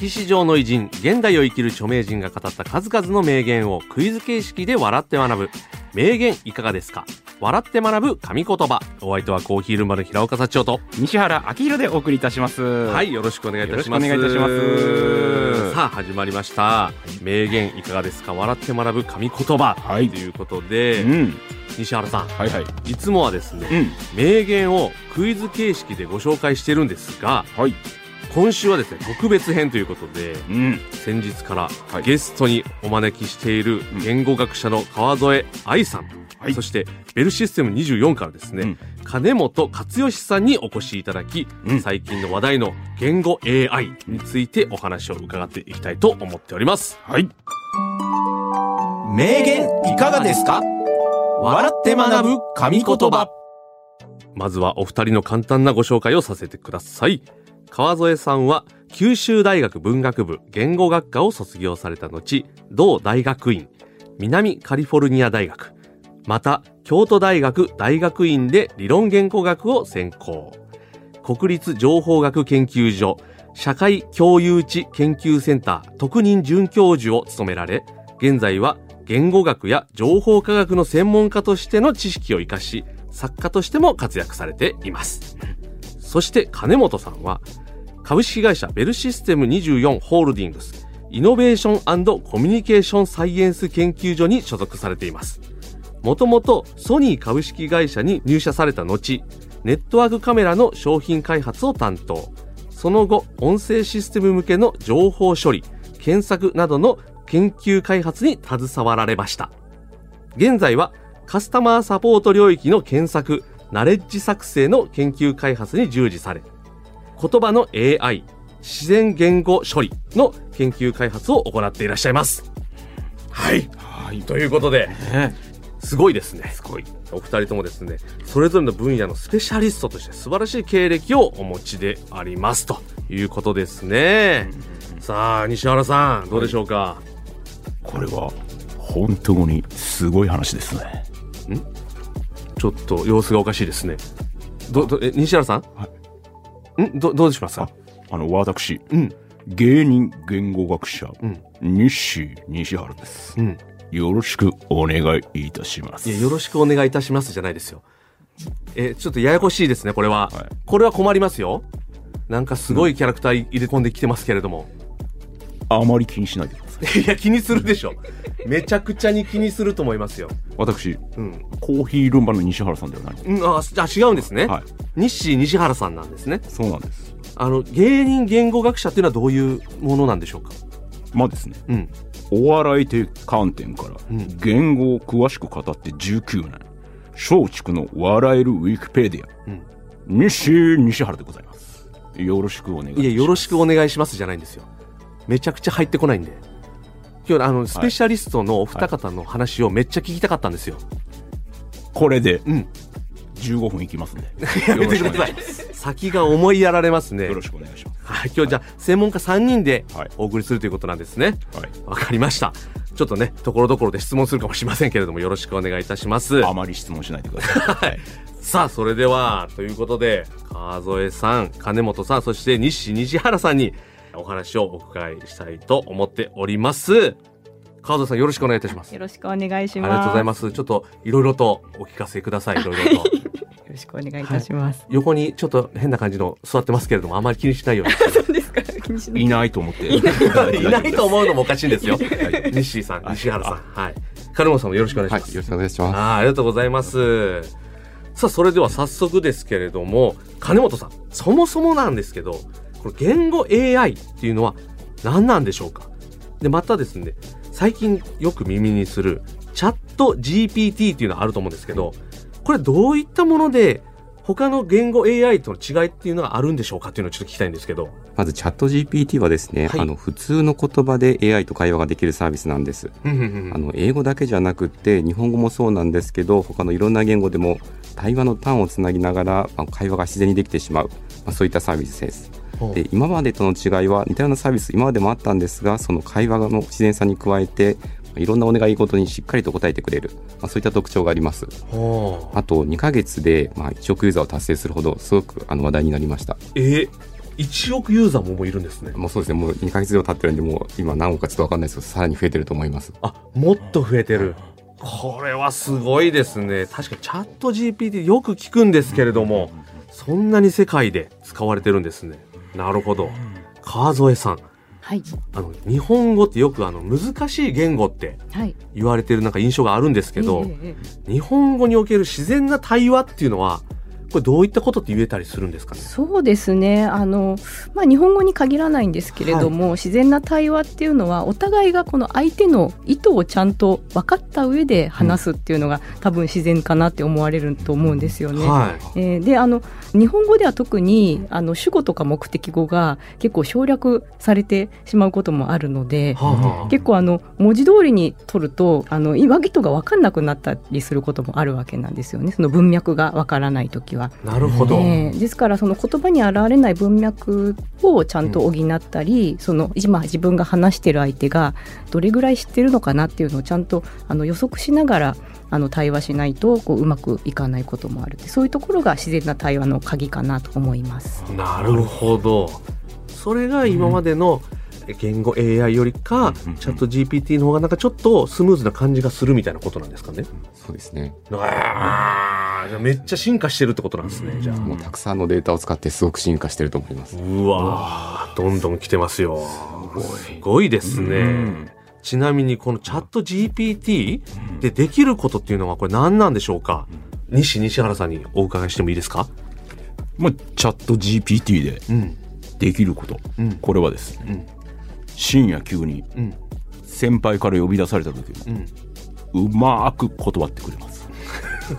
歴史上の偉人現代を生きる著名人が語った数々の名言をクイズ形式で笑って学ぶ。名言いかがですか？笑って学ぶ神言葉。お相手はコーヒールンバの平岡社長と。西原明宏でお送りいたします。はいよろしくお願いいたします。お願いいたします。さあ始まりました。名言いかがですか？笑って学ぶ神言葉、はい。ということで、うん。西原さん。はいはい。いつもはですね、うん。名言をクイズ形式でご紹介してるんですがはい。今週はですね特別編ということでうん。先日からはい。ゲストにお招きしている言語学者の川添愛さん、はい。そしてベルシステム24からですね、うん。金本勝義さんにお越しいただき、うん。最近の話題の言語 AI についてお話を伺っていきたいと思っております。はい。名言いかがですか？笑って学ぶ神言葉。まずはお二人の簡単なご紹介をさせてください川添さんは九州大学文学部言語学科を卒業された後同大学院南カリフォルニア大学また京都大学大学院で理論言語学を専攻。国立情報学研究所社会共有地研究センター特任准教授を務められ現在は言語学や情報科学の専門家としての知識を生かし作家としても活躍されています。そして金本さんは株式会社ベルシステム24ホールディングスイノベーションコミュニケーションサイエンス研究所に所属されています。もともとソニー株式会社に入社された後ネットワークカメラの商品開発を担当。その後音声システム向けの情報処理検索などの研究開発に携わられました。現在はカスタマーサポート領域の検索ナレッジ作成の研究開発に従事され言葉の AI 自然言語処理の研究開発を行っていらっしゃいます。はい。はい。ということでね。すごいですね。すごい。お二人ともですねそれぞれの分野のスペシャリストとして素晴らしい経歴をお持ちであります。ということですね。さあ西原さんどうでしょうか、これは本当にすごい話ですね。ちょっと様子がおかしいですね。どどえ西原さん、ん？どどうします？かあの、私、うん。芸人言語学者、うん。西西原です。うん。よろしくお願いいたします。いやよろしくお願いいたしますじゃないですよ。えちょっとややこしいですねこれは、はい。これは困りますよ。なんかすごいキャラクター入れ込んできてますけれども、あまり気にしないでください。いや気にするでしょ。めちゃくちゃに気にすると思いますよ。私、うん。コーヒールンバの西原さんではない。うん、ああ違うんですね、はい。西西原さんなんですね。そうなんです。あの芸人言語学者っていうのはどういうものなんでしょうか？まあですね、うん。お笑いという観点からうん。言語を詳しく語って19年松竹の笑えるウィキペディア、うん。西西原でございます。よろしくお願いします。いやよろしくお願いしますじゃないんですよ。めちゃくちゃ入ってこないんで今日あのスペシャリストのお二方の話をめっちゃ聞きたかったんですよ、これで？うん。15分いきますんで。やめてください先が思いやられますね。よろしくお願いします。はい今日じゃあ専門家3人ではい。お送りするということなんですね。はい。わかりました。ちょっとねところどころで質問するかもしれませんけれどもよろしくお願いいたします。あまり質問しないでください、はい、さあそれではということで川添さん金本さんそして西西原さんにお話をお伺いしたいと思っております川添さんよろしくお願いいたしますよろしくお願いしあります。がとうございますちょっといろいろとお聞かせくださいいろいろと よろしくお願いいたします。横にちょっと変な感じの座ってますけれどもあまり気にしないように そうですか。気にしないいないと思って いないと思うのもおかしいんですよ。西さん、西原さん。はい。金本さんもよろしくお願いします。はい、よろしくお願いします。あーありがとうございます。さあ、それでは早速ですけれども、金本さん、そもそもなんですけど、この言語 AI っていうのは何なんでしょうか？で、またですね、最近よく耳にするチャット GPT っていうのはあると思うんですけど、これどういったもので他の言語 AI との違いっていうのがあるんでしょうかっていうのをちょっと聞きたいんですけど。まずチャット GPT はですね、はいあの普通の言葉で AI と会話ができるサービスなんです。あの英語だけじゃなくって日本語もそうなんですけど他のいろんな言語でも対話の端をつなぎながら、まあ会話が自然にできてしまう、まあ、そういったサービスです。で今までとの違いは似たようなサービス今までもあったんですがその会話の自然さに加えていろんなお願い事にしっかりと答えてくれる、まあ、そういった特徴があります。あと2ヶ月で、まあ、1億ユーザーを達成するほどすごくあの話題になりました。え1億ユーザーももういるんですね。もうそうですね。もう2ヶ月以上経ってるんでもう今何億かちょっと分かんないですけどさらに増えてると思います。あもっと増えてる。これはすごいですね。確かにチャット GPT よく聞くんですけれどもそんなに世界で使われてるんですねなるほど。川添さん。はい。あの日本語ってよくあの難しい言語ってはい。言われてるなんか印象があるんですけど、ええええ日本語における自然な対話っていうのはこれどういったことって言えたりするんですかね？そうですね。あの、まあ、日本語に限らないんですけれども、自然な対話っていうのはお互いがこの相手の意図をちゃんと分かった上で話すっていうのが、多分自然かなって思われると思うんですよね。はい。えーであの日本語では特にあの主語とか目的語が結構省略されてしまうこともあるので、はあはあ結構あの文字通りに取るとあの意図が分かんなくなったりすることもあるわけなんですよね。その文脈が分からない時は。なるほど、ええ。ですからその言葉に現れない文脈をちゃんと補ったり、その今自分が話してる相手がどれぐらい知ってるのかなっていうのをちゃんとあの予測しながらあの対話しないとこううまくいかないこともあるそういうところが自然な対話の鍵かなと思います。なるほど。それが今までの言語 AI よりか、うんチャット GPT の方がなんかちょっとスムーズな感じがするみたいなことなんですかね。そうですね。あーじゃあめっちゃ進化してるってことなんですねじゃあもうたくさん。のデータを使ってすごく進化してると思いますうわーどんどん来てますよすごいですね、うんちなみにこのチャット GPT でできることっていうのはこれ何なんでしょうか？西西原さんにお伺いしてもいいですか？まあ、チャット GPT でうん。できること、うん。これはですね、うん。深夜急にうん。先輩から呼び出された時うん。うまーく断ってくれます。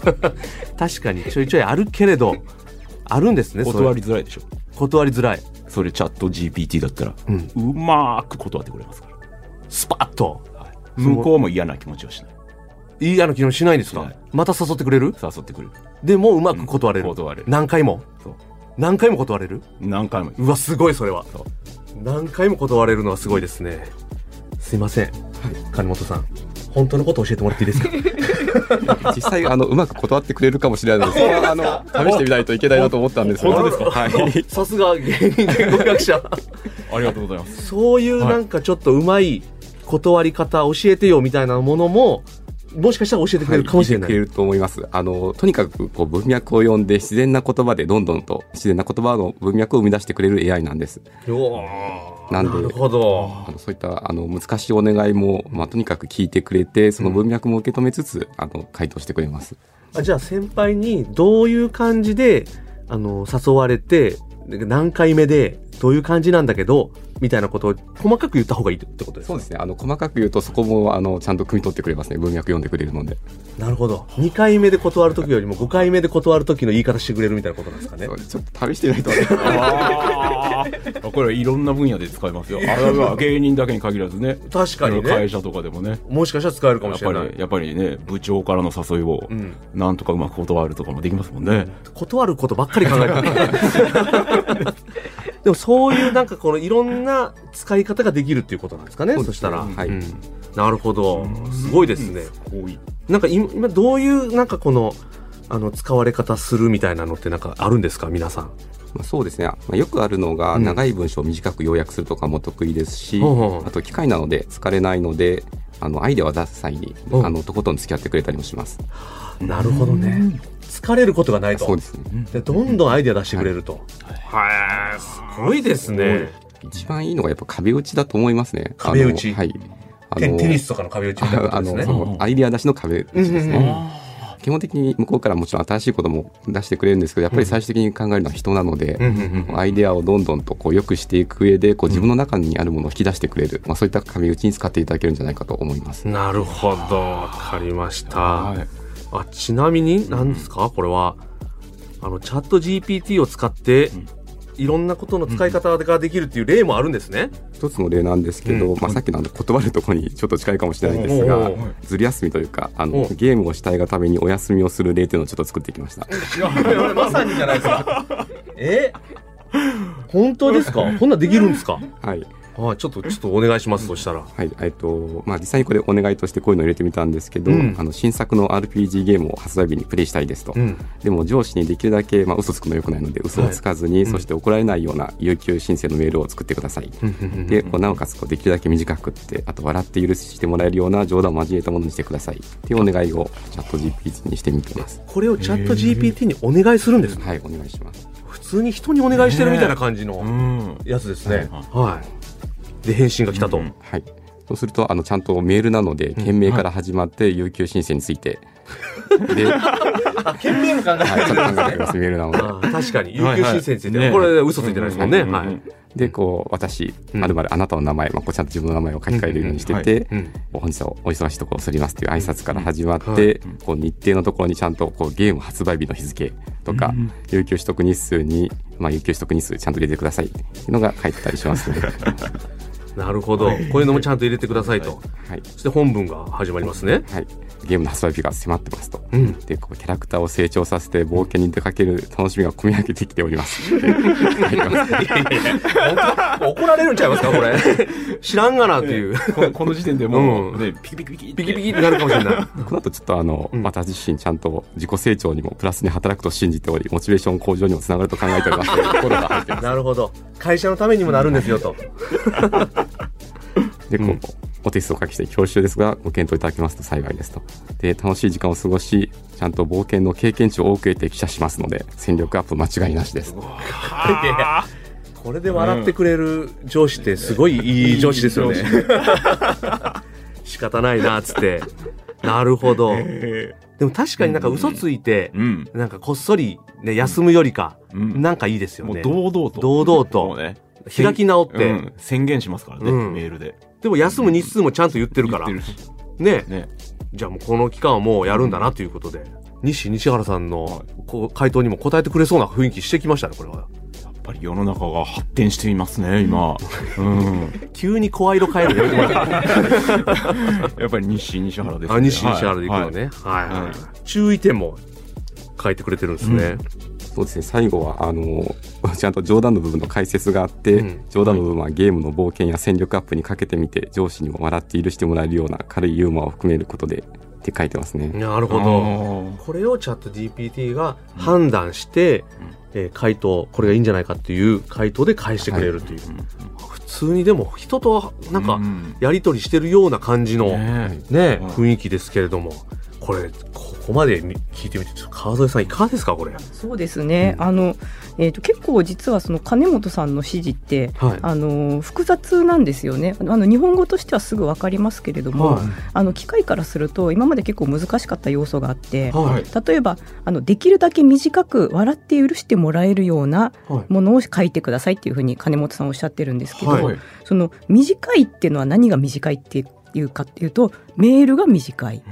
確かに。ちょいちょいあるけれどあるんですね断りづらいでしょ。断りづらい。それチャット GPT だったら、ううんまーく断ってくれますからスパッと。向こうも嫌な気持ちはしない。嫌な気もしないんですか？また誘ってくれる？誘ってくれる。でもうまく断れる、断れる。何回も？何回も断れる？何回も。うわすごいそれは。何回も断れるのはすごいですね。すいません、金本さん。本当のこと教えてもらっていいですか？実際あのうまく断ってくれるかもしれないのでそこはあの試してみないといけないなと思ったんですが本当ですか？はい。さすが芸人言語学者。ありがとうございます。そういうなんかちょっとうまい断り方教えてよみたいなものももしかしたら教えてくれるかもしれない、はい言ってくれると思います。あの、とにかくこう文脈を読んで自然な言葉でどんどんと自然な言葉の文脈を生み出してくれる AI なんです。なんでなるほどあのそういったあの難しいお願いも、まあ、とにかく聞いてくれて、その文脈も受け止めつつ、あの、回答してくれます。あじゃあ先輩にどういう感じであの誘われて何回目でどういう感じなんだけどみたいなことを細かく言った方がいいってことですか？そうですね。あの、細かく言うとそこも、あの、ちゃんと汲み取ってくれますね。文脈読んでくれるので。なるほど。2回目で断る時よりも5回目で断る時の言い方してくれるみたいなことなんですかね？そうちょっと試してないと。これいろんな分野で使えますよ。あれは芸人だけに限らずね。確かにね。会社とかでもね。もしかしたら使えるかもやっぱしれない。りやっぱりね部長からの誘いをうん。なんとかうまく断るとかもできますもんね、断ることばっかり考えてる でもそういうなんかこのいろんな使い方ができるっていうことなんですかねそしたら、はい。うんなるほど。すごいですね。なんか今今どういうなんかこのあの使われ方するみたいなのってなんかあるんですか皆さん？まあ、そうですね、まあ、よくあるのがうん。長い文章を短く要約するとかも得意ですし、ほうほうあと機械なので疲れないのであのアイデアを出す際にう。んあのとことん付き合ってくれたりもします。なるほどね疲れることがないと。そうですね。でどんどんアイデア出してくれると。はい。すごいですね。一番いいのがやっぱ壁打ちだと思いますね。壁打ち。はい。あテテニスとかの壁打ちみたいなこあのとですねアイデア出しの壁打ちですうんうんね。基本的に向こうからもちろん新しいことも出してくれるんですけどやっぱり最終的に考えるのは人なので、うんうんうんアイデアをどんどんとこう良くしていく上でこう自分の中にあるものを引き出してくれる、まあ、そういった壁打ちに使っていただけるんじゃないかと思います。なるほど。わかりました、はいあちなみに何ですか？これは。あのチャット GPT を使っていろんなことの使い方ができるっていう例もあるんですね。一つの例なんですけど、うん。まあ、さっきのあの断るところにちょっと近いかもしれないんですがずる休みというかあおのう。ゲームをしたいがためにお休みをする例というのをちょっと作ってきました。まさにじゃないですか。え？本当ですか？こんなんできるんですか？はいはい、ちょっと、ちょっとお願いします、そしたら。はいえっとまあ、実際にこれお願いとしてこういうのを入れてみたんですけど、うんあの新作の RPG ゲームを発売日にプレイしたいですと、うん。でも上司にできるだけ、まあ、嘘つくのよくないので嘘をつかずに、うんそして怒られないような有給申請のメールを作ってください、でこうなおかつこうできるだけ短くってあと笑って許してもらえるような冗談を交えたものにしてくださいっていうお願いをチャット GPT にしてみてますこれをチャット GPT にお願いするんですね。はいお願いします普通に人にお願いしてるみたいな感じのん。やつですね。ははい。で、返信が来たと。うんはい。そうするとあのちゃんとメールなので件名から始まって有給申請について、で、は あ、懸命の考えい、ちゃんと考えてますメールなので。確かに、有はいはい。給申請について、ねこれ嘘ついてないですもんね。うんはい。でこう私うん。まるまるあなたの名前、まあ、こうちゃんと自分の名前を書き換えるようにしてて、うん。本日はお忙しいところをすりますという挨拶から始まって、うん。はい。こう日程のところにちゃんとこうゲーム発売日の日付とか、有給取得日数に、まあ、有給取得日数ちゃんと入れてくださいっていうのが書いてたりしますので、は なるほど。こういうのもちゃんと入れてくださいと。いそして本文が始まりますね。はい、ゲームの発売日が迫ってますと。うん。でこうキャラクターを成長させて冒険に出かける楽しみが込み上げてきております。怒られるんちゃいますか、これ。知らんがなっていう。ここの時点でもう、うんね、ピキピキピキピキピキってなるかもしれない。この後ちょっとあの、うん私自身ちゃんと自己成長にもプラスに働くと信じておりモチベーション向上にもつながると考えております。なるほど。会社のためにもなるんですよと。でこう、うんお手数をおかけして恐縮ですがご検討いただけますと幸いですと。で楽しい時間を過ごしちゃんと冒険の経験値を多く得て記者しますので戦力アップ間違いなしです。これで笑ってくれる上司ってすごいいい上司ですよね。仕方ないなっつって。なるほど。でも確かになんか嘘ついて、うん。なんかこっそりね、休むよりか、うんなんかいいですよもうね。堂々と。堂々と。開き直って、うん宣言しますからね、うんメールで。でも休む日数もちゃんと言ってるから。ね。ね。じゃあもうこの期間はもうやるんだなということで。西西原さんの回答にも答えてくれそうな雰囲気してきましたね、これは。やっぱり世の中が発展していますね、今。うん。急に声色変えるのや っぱり西、西原です、あ、西西原で行くのね。はい、はいはい注意点も書いてくれてるんですね。そうですね最後はあの ちゃんと冗談の部分の解説があって、うん冗談の部分はゲームの冒険や戦力アップにかけてみて上司にも笑って許してもらえるような軽いユーモアを含めることでって書いてますね。なるほど。ど。これをチャット GPT が判断して、えー回答、これがいいんじゃないかっていう回答で返してくれるという。普通にでも人となんかうんやり取りしてるような感じのね、ねうん雰囲気ですけれども、これ、ここまでみ聞いてみて、ちょっと川添さんいかがですか、これ。そうですね、あのえー、と結構実はその金本さんの指示ってはい。あの複雑なんですよねあの日本語としてはすぐ分かりますけれども、はいあの機械からすると今まで結構難しかった要素があって、はい。例えばあのできるだけ短く笑って許してもらえるようなはい。ものを書いてくださいっていうふうに金本さんおっしゃってるんですけど、はいその短いっていうのは何が短いっていうかっていうとメールが短い。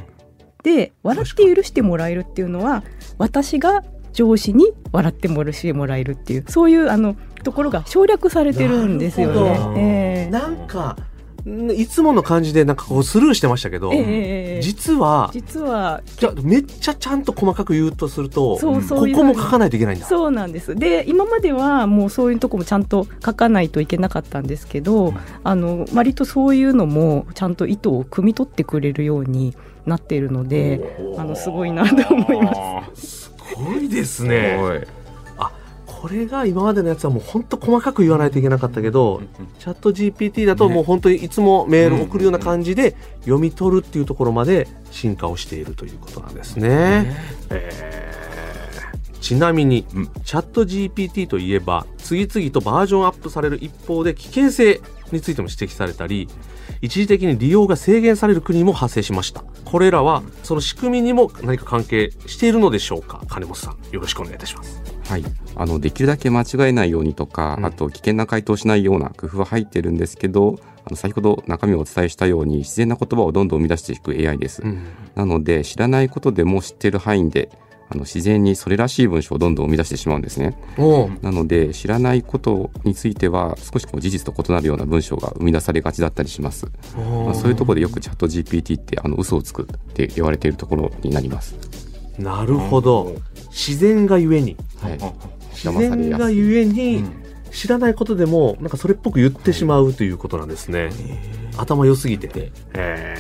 で笑って許してもらえるっていうのは私が上司に笑ってもらしてもらえるっていうそういうあのところが省略されてるんですよね。ええなんか、んいつもの感じでなんかこうスルーしてましたけど、ええ実は、実はじゃあめっちゃちゃんと細かく言うとすると、そうそうここも書かないといけないんだ。そうなんですで今まではもうそういうとこもちゃんと書かないといけなかったんですけど、あの割とそういうのもちゃんと意図を汲み取ってくれるようになっているのであのすごいなと思います。すごいですすね。これが今までのやつはもう本当細かく言わないといけなかったけど、チャット GPT だともう本当にいつもメールを送るような感じで読み取るっていうところまで進化をしているということなんですね。えー。ちなみに、うん。チャット GPT といえば次々とバージョンアップされる一方で危険性についても指摘されたり一時的に利用が制限される国も発生しました。これらはその仕組みにも何か関係しているのでしょうか？金本さんよろしくお願いいたしますはい、あのできるだけ間違えないようにとか、うんあと危険な回答をしないような工夫は入ってるんですけどあの先ほど中身をお伝えしたように自然な言葉をどんどん生み出していく AI です、うんなので知らないことでも知ってる範囲であの自然にそれらしい文章をどんどん生み出してしまうんですね。なので知らないことについては少しこう事実と異なるような文章が生み出されがちだったりします。まあ、そういうところでよくチャット GPT ってあの嘘をつくって言われているところになります。なるほど。自然がゆえに。はい。自然がゆえに知らないことでもなんかそれっぽく言ってしまうということなんですね、頭良すぎて。へ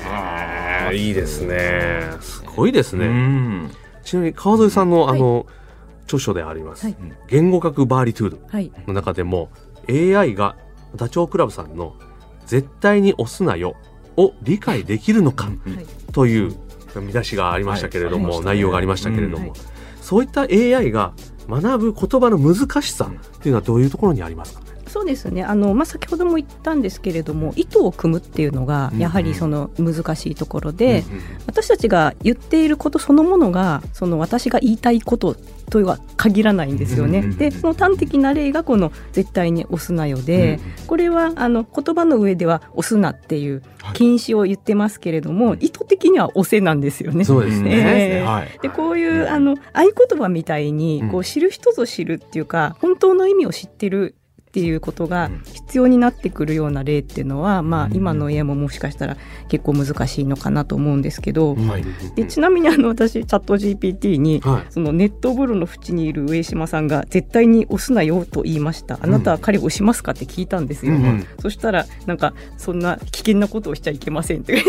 えいいですね。すごいですうね、ん。ちなみに川添さんのあの、著書であります、はい。言語学バーリトゥードはい。の中でも AI がダチョウ倶楽部さんの絶対に押すなよを理解できるのかはいという見出しがありましたけれども、はい内容がありましたけれども、うんはい。そういった AI が学ぶ言葉の難しさっていうのはどういうところにありますか？ね、そうですね。あの、まあ、先ほども言ったんですけれども意図を組むっていうのがやはりその難しいところで、私たちが言っていることそのものがその私が言いたいこととは限らないんですよね。うんうんうんでその端的な例がこの「絶対に押すなよで」これはあの言葉の上では「押すな」っていう禁止を言ってますけれども、意図的には「押せ」なんですよね。そうですね、ええ。はい。でこういうあの合言葉みたいにうん。こう知る人ぞ知るっていうか本当の意味を知ってるっていうことが必要になってくるような例っていうのは、まあ、今の家ももしかしたら結構難しいのかなと思うんですけど、はい。でちなみにあの私チャット GPT にはい。そのネット風呂の縁にいる上島さんが絶対に押すなよと言いました。あなたは彼を押しますかって聞いたんですよ、うんうん。そしたらなんかそんな危険なことをしちゃいけませんって。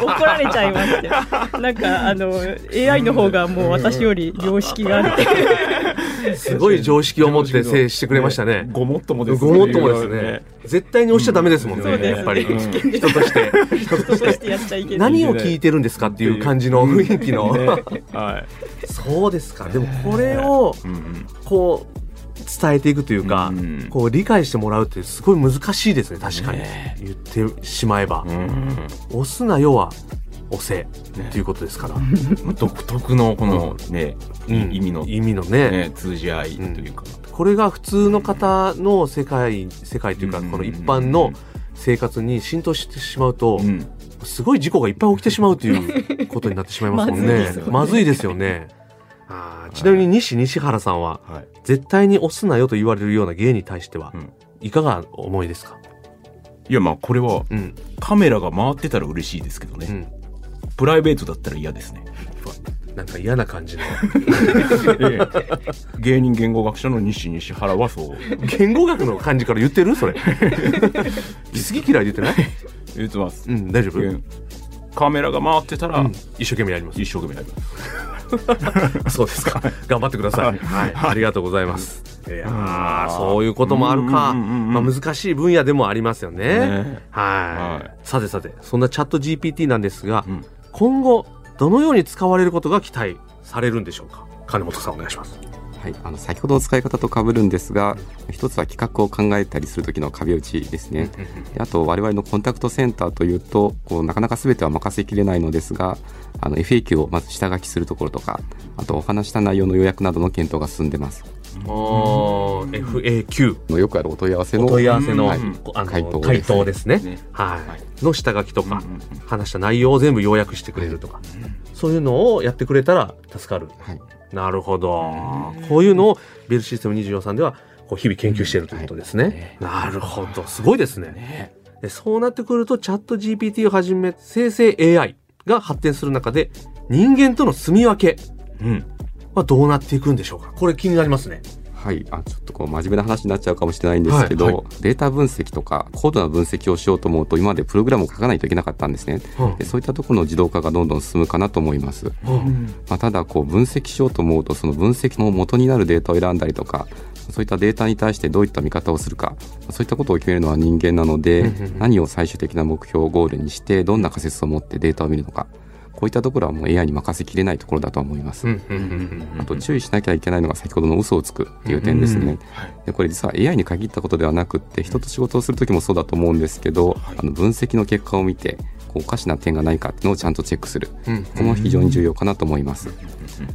怒られちゃいまして。なんかあの AI の方がもう私より良識があるって。すごい常識を持って制してくれましたね。ごもっともですごもっともですね。絶対に押しちゃダメですもんね。やっぱり。うん。人として。人としてやっちゃいけない。何を聞いてるんですかっていう感じの雰囲気の。ね。はい。そうですか。でもこれをこう伝えていくというかうん、こう理解してもらうってすごい難しいですね。確かに。ね。言ってしまえば。う、ん。押すなよは押せ。っていうことですから。独特のこのねうん。意味の意味のね。ね通じ合いというかこれが普通の方の世界世界というかうんこの一般の生活に浸透してしまうとう、んすごい事故がいっぱい起きてしまうという ことになってしまいますもんねまずいですよ。ね。あーちなみに西西原さんははい絶対に押すなよと言われるような芸に対してはうんいかがお思いですか？いやまあこれはうんカメラが回ってたら嬉しいですけどねうん。プライベートだったら嫌ですねなんか嫌な感じの芸人言語学者の西西原はそう言語学の感じから言ってる？それ。好き嫌いで言ってない？言ってますうん大丈夫？うんカメラが回ってたら一生懸命やります。一生懸命やりますそうですか。頑張ってください。はいはい。ありがとうございます。いやそういうこともあるか。うんうんうんうんまあ難しい分野でもありますよね。ねはい、はいさてさて、そんなチャット GPT なんですが、うん今後、どのように使われることが期待されるんでしょうか？金本さんお願いします。はい、あの先ほどの使い方と被るんですが一つは企画を考えたりする時の壁打ちですね。であと我々のコンタクトセンターというとこうなかなか全ては任せきれないのですがあの FAQ をまず下書きするところとかあとお話した内容の要約などの検討が進んでますおー FAQ。のよくあるお問い合わせのお問い合わせの,、はいあの回答です回答ですね。ね。はい、はいの下書きとか、話した内容を全部要約してくれるとか、そういうのをやってくれたら助かる。はい。なるほど。こういうのをベルシステム24さんではこう日々研究しているということですね。なるほど。すごいですね。でそうなってくるとチャット GPT をはじめ生成 AI が発展する中で人間との住み分け。うんはどうなっていくんでしょうか？これ気になりますね。はい、あちょっとこう真面目な話になっちゃうかもしれないんですけど、はい。はデータ分析とか高度な分析をしようと思うと今までプログラムを書かないといけなかったんですね。うん。でそういったところの自動化がどんどん進むかなと思います、うん。まあ、ただこう分析しようと思うとその分析の元になるデータを選んだりとかそういったデータに対してどういった見方をするかそういったことを決めるのは人間なので何を最終的な目標ゴールにしてどんな仮説を持ってデータを見るのかこういったところはもう AI に任せきれないところだとは思います、あと注意しなきゃいけないのが先ほどの嘘をつくっていう点ですね。でこれ実は AI に限ったことではなくって人と仕事をする時もそうだと思うんですけど、あの分析の結果を見ておかしな点がないかっていうのをちゃんとチェックする。うんここも非常に重要かなと思います。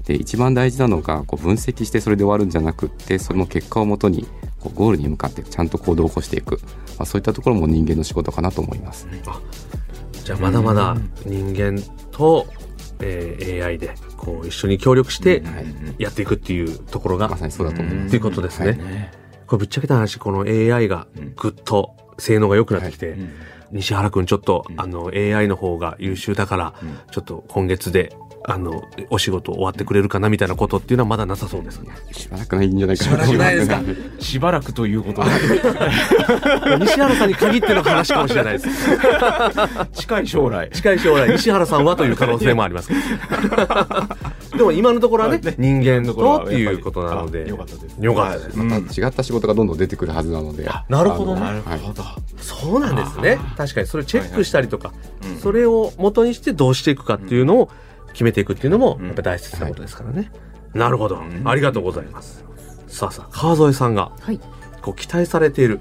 で一番大事なのがこう分析してそれで終わるんじゃなくってその結果をもとにこうゴールに向かってちゃんと行動を起こしていく、まあ、そういったところも人間の仕事かなと思います。じゃあまだまだ人間と、えー AI でこう一緒に協力してはい。やっていくっていうところが、まさにそうだと思います。っていうことですね。ねこれぶっちゃけた話、この AI がぐっと性能が良くなってきて、うん。西原くんちょっと、うん。あの AI の方が優秀だから、うん。ちょっと今月であのお仕事終わってくれるかなみたいなことっていうのはまだなさそうですね。しばらくないんじゃないかな。しばらくないですか？しばらくということで。西原さんに限っての話かもしれないです。近い将来。近い将来西原さんはという可能性もあります。でも今のところはねね。人間ところはとっていうことなので。あよかったです。よかったです。また違った仕事がどんどん出てくるはずなので。なるほどね。あのはい。どそうなんですね。確かに。それチェックしたりとか、うん。それを元にしてどうしていくかっていうのを決めていくっていうのもうん。やっぱ大切なことですからね。なるほど、ん。ありがとうございます。さあさあ川添さんがはい。こう期待されている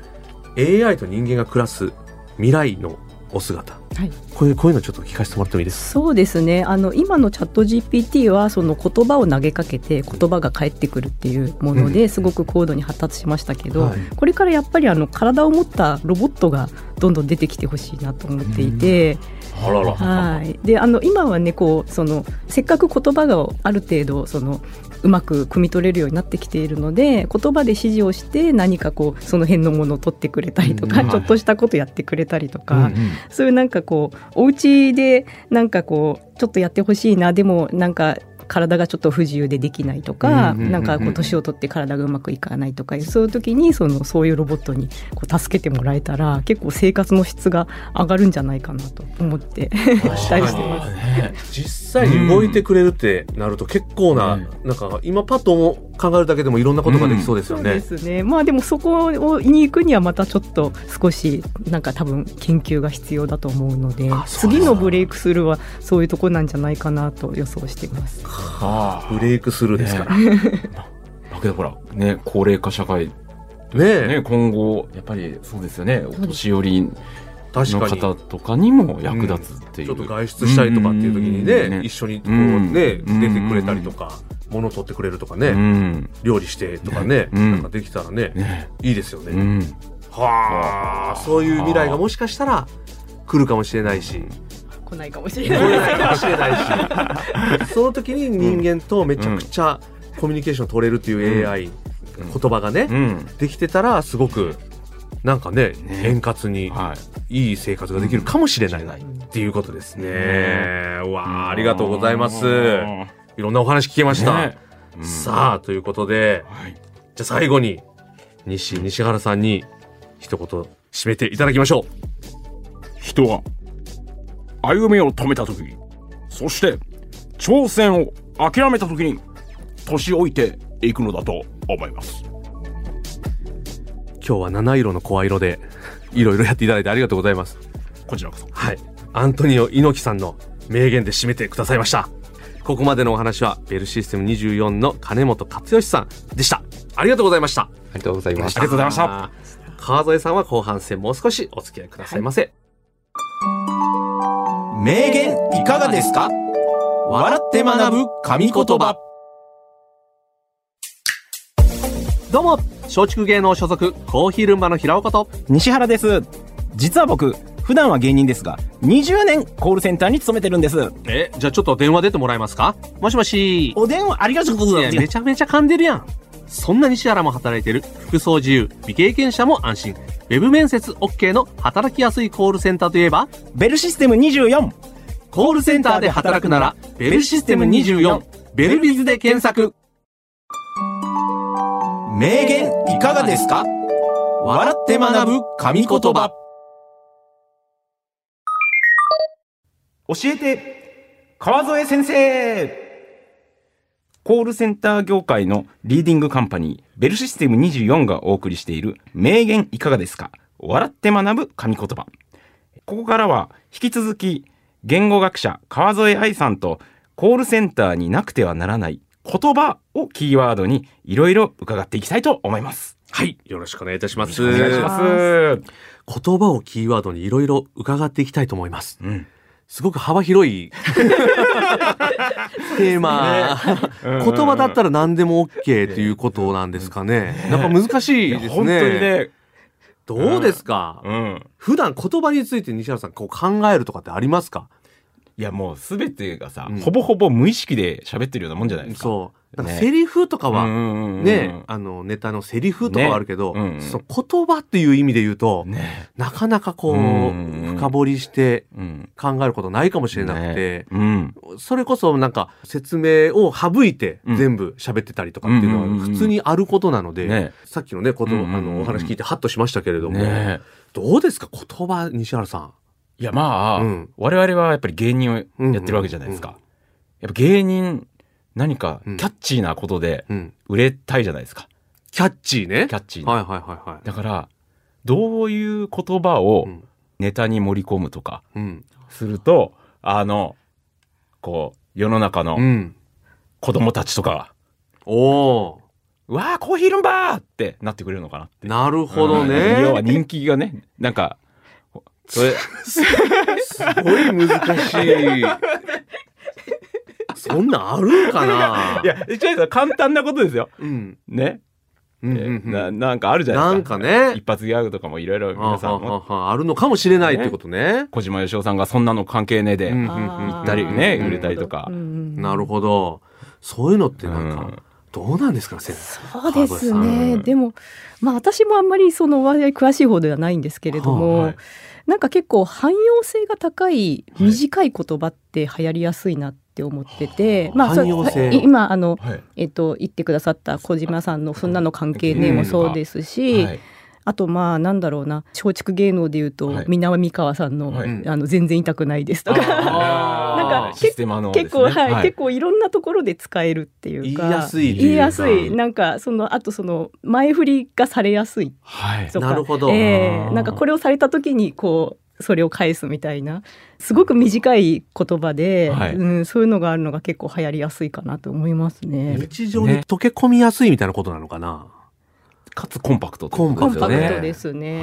AI と人間が暮らす未来のお姿。はい。こういうこういうのちょっと聞かせてもらってもいいですか？そうですね。あの今のチャット GPT はその言葉を投げかけて言葉が返ってくるっていうものですごく高度に発達しましたけど、はい。これからやっぱりあの体を持ったロボットがどんどん出てきてほしいなと思っていて、あらら。はい、であの今はねこうそのせっかく言葉がある程度そのうまく汲み取れるようになってきているので言葉で指示をして何かこうその辺のものを取ってくれたりとか、うん。ちょっとしたことやってくれたりとか、うんうん。そういうなんかこうお家でなんかこうちょっとやってほしいなでもなんか体がちょっと不自由でできないとか、うんうんうんうん。なんかこう年を取って体がうまくいかないとかそういう時にそのそういうロボットにこう助けてもらえたら結構生活の質が上がるんじゃないかなと思って 期待してます。ね。実際に動いてくれるってなると結構な、うん。なんか今パッと思う考えるだけでもいろんなことができそうですよね。そうですね。まあでもそこに行くにはまたちょっと少しなんか多分研究が必要だと思うので次のブレイクスルーはそういうとこなんじゃないかなと予想しています。あブレイクスルーですから。ね だけどほらね高齢化社会ねえ、ね今後やっぱりそうですよねお年寄りの。方とかにも役立つっていう、ちょっと外出したりとかっていう時にね、うん一緒にこううんね、うん出てくれたりとか、物取ってくれるとかね、うん。料理してとかね、うん。なんかできたらね、ね。いいですよね。うん。はあ、そういう未来がもしかしたら来るかもしれないし、来ないかもしれ来ない。ないかもしれないし、その時に人間とめちゃくちゃコミュニケーション取れるっていう AI、うん。言葉がね、うん。できてたらすごくなんかねね。円滑にはい。いい生活ができるかもしれないっていうことですね。うわあありがとうございます。いろんなお話聞けました。ねうんさあということではいじゃあ最後に西西原さんに一言締めていただきましょ人は歩みを止めた時そして挑戦を諦めた時に年老いていくのだと思いますう。今日は七色の声色でいろいろやっていただいてありがとうございます。こちらこそはい。アントニオ猪木さんの名言で締めてくださいました。ここまでのお話はベルシステム24の金本克義さんでした。ありがとうございました。ありがとうございましたありがとうございました。川添さんは後半戦もう少しお付き合いくださいませ。名言いかがですか？笑って学ぶ神言葉どうも、松竹芸能所属コーヒールンバの平岡と、西原です実は僕普段は芸人ですが20年コールセンターに勤めてるんです。え、じゃあちょっと電話出てもらえますか？もしもし。お電話ありがとうございます。いやめちゃめちゃ噛んでるやん。そんな西原も働いてる。服装自由、未経験者も安心。ウェブ面接 OK の働きやすいコールセンターといえば、ベルシステム24コールセンターで働くなら、ベルシステム24、ベルビズで検索。名言いかがですか？笑って学ぶ神言葉教えて川添先生コールセンター業界のリーディングカンパニー、ベルシステム24がお送りしている名言いかがですか？笑って学ぶ神言葉。ここからは引き続き言語学者川添愛さんとコールセンターになくてはならない言葉をキーワードにいろいろ伺っていきたいと思います。はい。よろしくお願いいたします。お願いします。言葉をキーワードにいろいろ伺っていきたいと思います。うん。すごく幅広いテーマ、言葉だったら何でも OK ということなんですかね。なんか難しいですね。本当にね。どうですか、うん。普段言葉について西原さんこう考えるとかってありますか？いやもう全てがさ、うんほぼほぼ無意識で喋ってるようなもんじゃないですか。なんかね。セリフとかは、はね、あの、ネタのセリフとかはあるけど、ね。うん。うんその言葉っていう意味で言うと、ね。なかなかこう、うん深掘りしてうん。考えることないかもしれなくて、うん。それこそなんか説明を省いてうん。全部喋ってたりとかっていうのは普通にあることなので、ね。さっきのね、こと、あの、お話聞いてハッとしましたけれども、ね。どうですか？言葉、西原さん。いやまあ、うん。我々はやっぱり芸人をやってるわけじゃないですか。うんうん。やっぱ芸人、何かうんキャッチーなことでうん。売れたいじゃないですか。キャッチーね。キャッチーな。はいはいはいはい。だから、どういう言葉をうんネタに盛り込むとかうん。すると、あの、こう、世の中のうん。子供たちとかが、おー。うわーコーヒーいるんばーってなってくれるのかなって。なるほどうんね。要は人気がね、なんか、それ、すごい難しい。そんなんあるんかな？いや、違う違う簡単なことですよ。うん。ね？うんえうんうんななんかあるじゃないですか。なんかね一発ギャグとかもいろいろ皆さんも、あはははあるのかもしれないってことね。小島よしおさんがそんなの関係ねえで、うんあーったりねうん売れたりとかなるほど。そういうのってなんか、うんどうなんですか、先生。そうです川ね。うんでも、まあ私もあんまりその割合詳しい方ではないんですけれども、はいなんか結構汎用性が高い短い言葉って流行りやすいなって思ってて、まあ今あの、はい。えっと言ってくださった小島さんの「そんなの関係ねえ」もそうですし、はい。あとまあなんだろうな松竹芸能でいうと、はい。南川さんの,、はい。あの全然痛くないですとか。なんかね。結構、はい結構いろんなところで使えるっていうか。言いやすい言いやすい。なんかそのあとその前振りがされやすいはい。とかなるほど。えーなんかこれをされた時にこうそれを返すみたいなすごく短い言葉で、はいうん、そういうのがあるのが結構流行りやすいかなと思いますね。日常に溶け込みやすいみたいなことなのかな。かつコンパクトコンパですよねクトですね。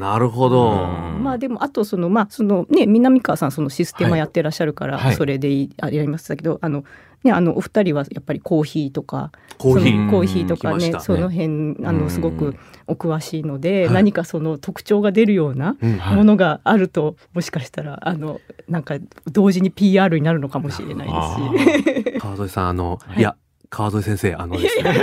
なるほど。うんまあでもあとそのまあそのね南川さんそのシステマやってらっしゃるからはいそれでいい、あやりましたけどあのねあのお二人はやっぱりコーヒーとかコーヒー。そのコーヒーとかねうん来ましたその辺あうんのすごくお詳しいので、はい。何かその特徴が出るようなうんはい。ものがあると、もしかしたらあのなんか同時に PR になるのかもしれないですし。川添さん、あの、はい。いや、川添先生、あのですね。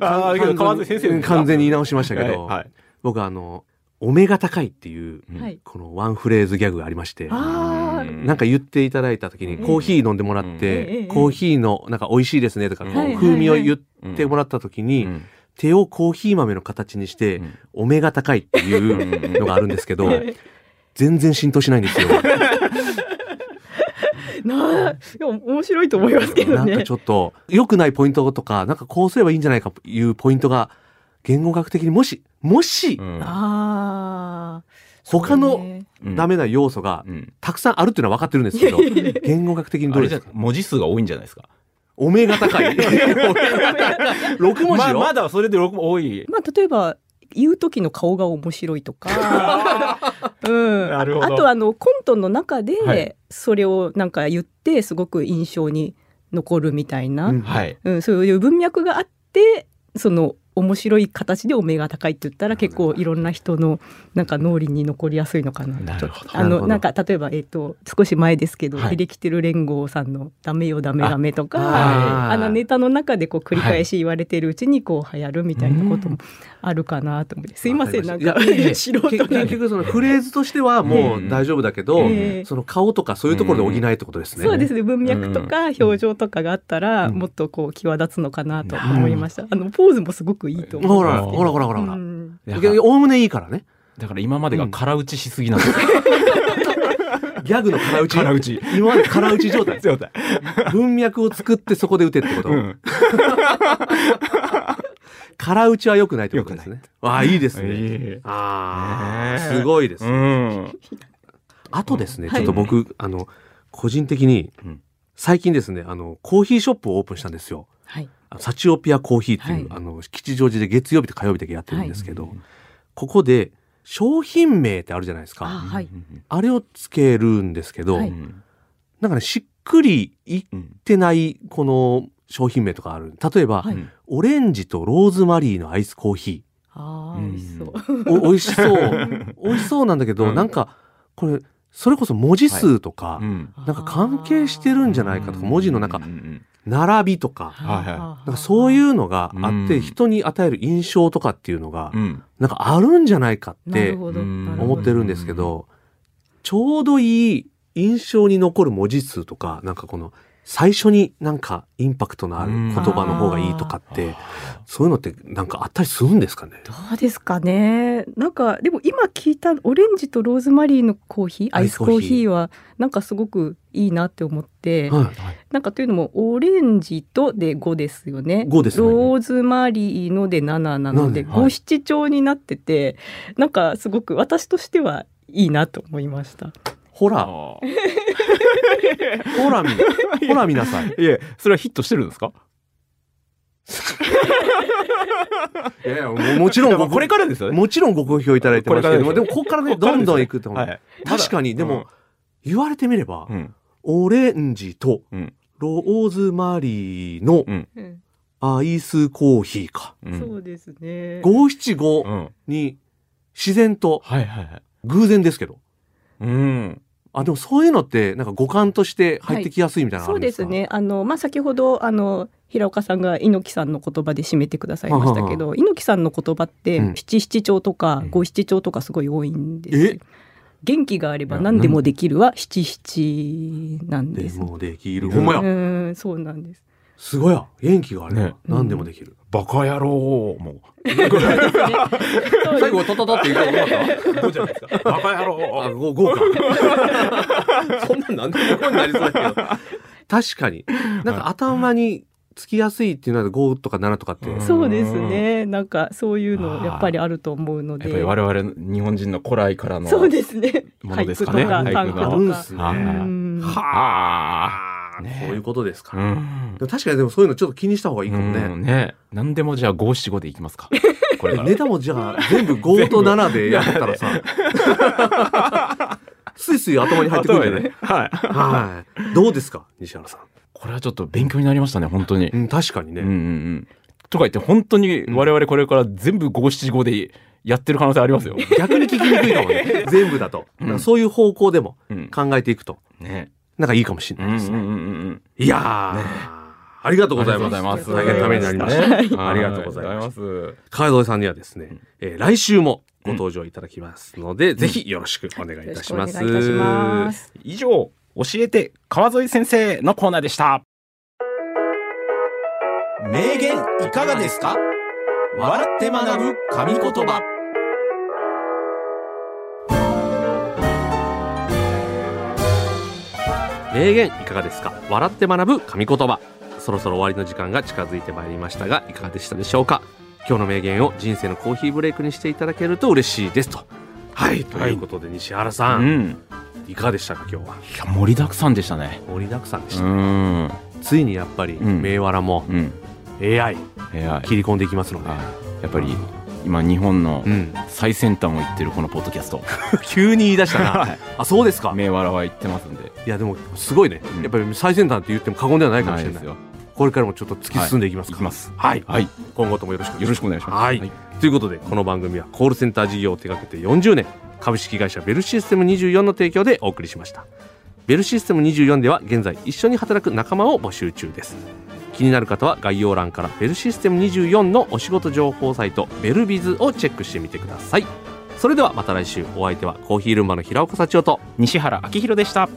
あーけど川瀬先生完全に言い直しましたけど、はい。はい。僕あの、お目が高いっていう、うん。はい。このワンフレーズギャグがありまして、あうん。なんか言っていただいた時に、ええコーヒー飲んでもらってえ、コーヒーの、なんか美味しいですねとか、風味を言うんってもらった時に、うん。手をコーヒー豆の形にして、うん。お目が高いっていうのがあるんですけど、ー全然浸透しないんですよ。なあ面白いと思いますけどね。なんかち。ょっと、良くないポイントとか、なんかこうすればいいんじゃないかというポイントが、言語学的にもし、もしう、ん。ああ。他のねうんダメな要素がうん。たくさんあるっていうのは分かってるんですけど、言語学的にどあれじゃれですか文字数が多いんじゃないですか？お目が高い。6文字よ、ままだそれで6多い。まあ例えば言う時の顔が面白いとか、うん、なるほど。あとあのコントの中はでい。それをなんか言ってすごく印象に残るみたいな、ううん。んはい。そういう文脈があってその面白い形でお目が高いって言ったら結構いろんな人のなんか脳裏に残りやすいのかな。なるほど。あのなんか例えば、えっと少し前ですけど、はい。エレキテル連合さんの「ダメよダメダメ」とかああのネタの中でこう繰り返し言われてるうちにこう流行るみたいなこともあるかなと思って、すいませんなんか 素人結局そのフレーズとしてはもう大丈夫だけど、ええその顔とかそういうところで補えってことですね。そうですね。文脈とか表情とかがあったら、うん。もっとこう際立つのかなと思いました、あのポーズもすごくいいと思うほら、うん。ほらほらほらほら。おおむねいいからね。だから今までが空打ちしすぎなんですよギャグの空打ち。空打ち。今まで空打ち状態。状態。文脈を作ってそこで打てってこと？うん 空打ちは良くないってことですね。わあ、いいですね。えああ、すごいですえ。うん。あとですね、はい。ちょっと僕、あの、個人的にうん、最近ですね、あの、コーヒーショップをオープンしたんですよ。はい。あのサチオピアコーヒーっていう、はい。あの、吉祥寺で月曜日と火曜日だけやってるんですけど、はい。ここで商品名ってあるじゃないですか。あはい。あれをつけるんですけど、なんかね、しっくりいっうんてない、この商品名とかある。例えば、はい。うんオレンジとローズマリーのアイスコーヒああ、うん。美味しそう。お美味しそう。美味しそうなんだけど、うん。なんかこれそれこそ文字数とか、うん。なんか関係してるんじゃないかとか文字のなんか並びとか、はいはい。なんかそういうのがあって、うん。人に与える印象とかっていうのが、うん。なんかあるんじゃないかって思ってるんですけど、ちょうどいい印象に残る文字数とか、なんかこの最初になんかインパクトのある言葉の方がいいとかって、そういうのってなんかあったりするんですかね？どうですかね？なんかでも今聞いたオレンジとローズマリーのコーヒー、アイスコーヒーはなんかすごくいいなって思って、はい。なんかというのもオレンジとで5ですよね。5ですよねローズマリーので7なのでなんではい五七調になってて、なんかすごく私としてはいいなと思いました。ほら、あ ほら見、ほら見なさい。ー いえそれはヒットしてるんですか？いやいやももちろんごこれからですよね。もちろんご好評いただいてますけども、これからでもここからね、どんどんいくと思う。はい。確かに、でも、言われてみれば、うん。オレンジとうん。ローズマリーのうん。アイスコーヒーか。うん。そうですね。五七五うん。に自然とはいはいはい。偶然ですけど。うんあ、でもそういうのって、なんか五感として入ってきやすいみたいなのあそうるんでか、ですすね。あの、まあ、先ほど、あの、平岡さんが猪木さんの言葉で締めてくださいましたけど、猪木さんの言葉ってうん七七調とかうん五七調とかすごい多いんですよえ？元気があれば何でもで？きるは七七なんでです。もできる。うんほんまうや。ん、そうなんです。すごいや。元気があればね何でもできる。バカ野郎も。最後、トトトって言うと思ったうじゃないですか。バカ野あ、郎ご、ごか。そんなん何でも5になりそうだけど。確かに。なんか頭につきやすいっていうのは5とか7とかって。うん。そうですね。なんかそういうのやっぱりあると思うのやっぱりで。我々日本人の古来からのそうですね。ものですかね。俳句とか短俳句のああ、ねそういうことですか。うん確かにでもそういうのちょっと気にした方がいいかもうね。んね何でもじゃあ五七五でいきますか これネタもじゃあ全部5と7でやったらさ、スイスイ頭に入ってくるんじゃない、ねはいはい。どうですか？西原さん。これはちょっと勉強になりましたね本当にうん、確かにね。うんうんうんとか言って本当に我々これから全部五七五でやってる可能性ありますよ。逆に聞きにくいかもね。全部だと。うんそういう方向でもうん考えていくと、ね。なんかいいかもしれうんうんうんないですね。うん。いやー、ねありがとうございます。ありがとうございます大変ためになりました。ねありがとうございます。す。川添さんにはですね、えー来週もご登場いただきますので、ぜひよろしくお願いいよろしくたします。お願いいたします。以上教えて川添先生のコーナーでした。名言いかがですか？笑って学ぶ神言葉名言いかがですか？笑って学ぶ神言葉。そろそろ終わりの時間が近づいてまいりましたがいかがでしたでしょうか？今日の名言を人生のコーヒーブレイクにしていただけると嬉しいですと。はいということで西原さ、うん。ん。いかがでしたか今日は？いや盛りだくさんでしたね。盛りだくさんでしうた、ん。ついにやっぱりうん。銘柄もうん。AI 切り込んでいきますので、やっぱり今日本のうん、最先端を言ってるこのポッドキャスト。急に言い出したな。はい。あそうですか。銘柄は言ってますんで。いやでもすごいね、うん。やっぱり最先端って言っても過言ではないかもしれない。ですよ。これからもちょっと突き進んでいきますか、い。きます。はい。はい。今後ともよろしく。よろしくお願いします。はい。ということでこの番組はコールセンター事業を手掛けて40年株式会社ベルシステム24の提供でお送りしました。ベルシステム24では現在一緒に働く仲間を募集中です気になる方は概要欄からベルシステム24のお仕事情報サイトベルビズをチェックしてみてくださいそれではまた来週お相手はコーヒールンバの平岡幸男と西原明宏でした。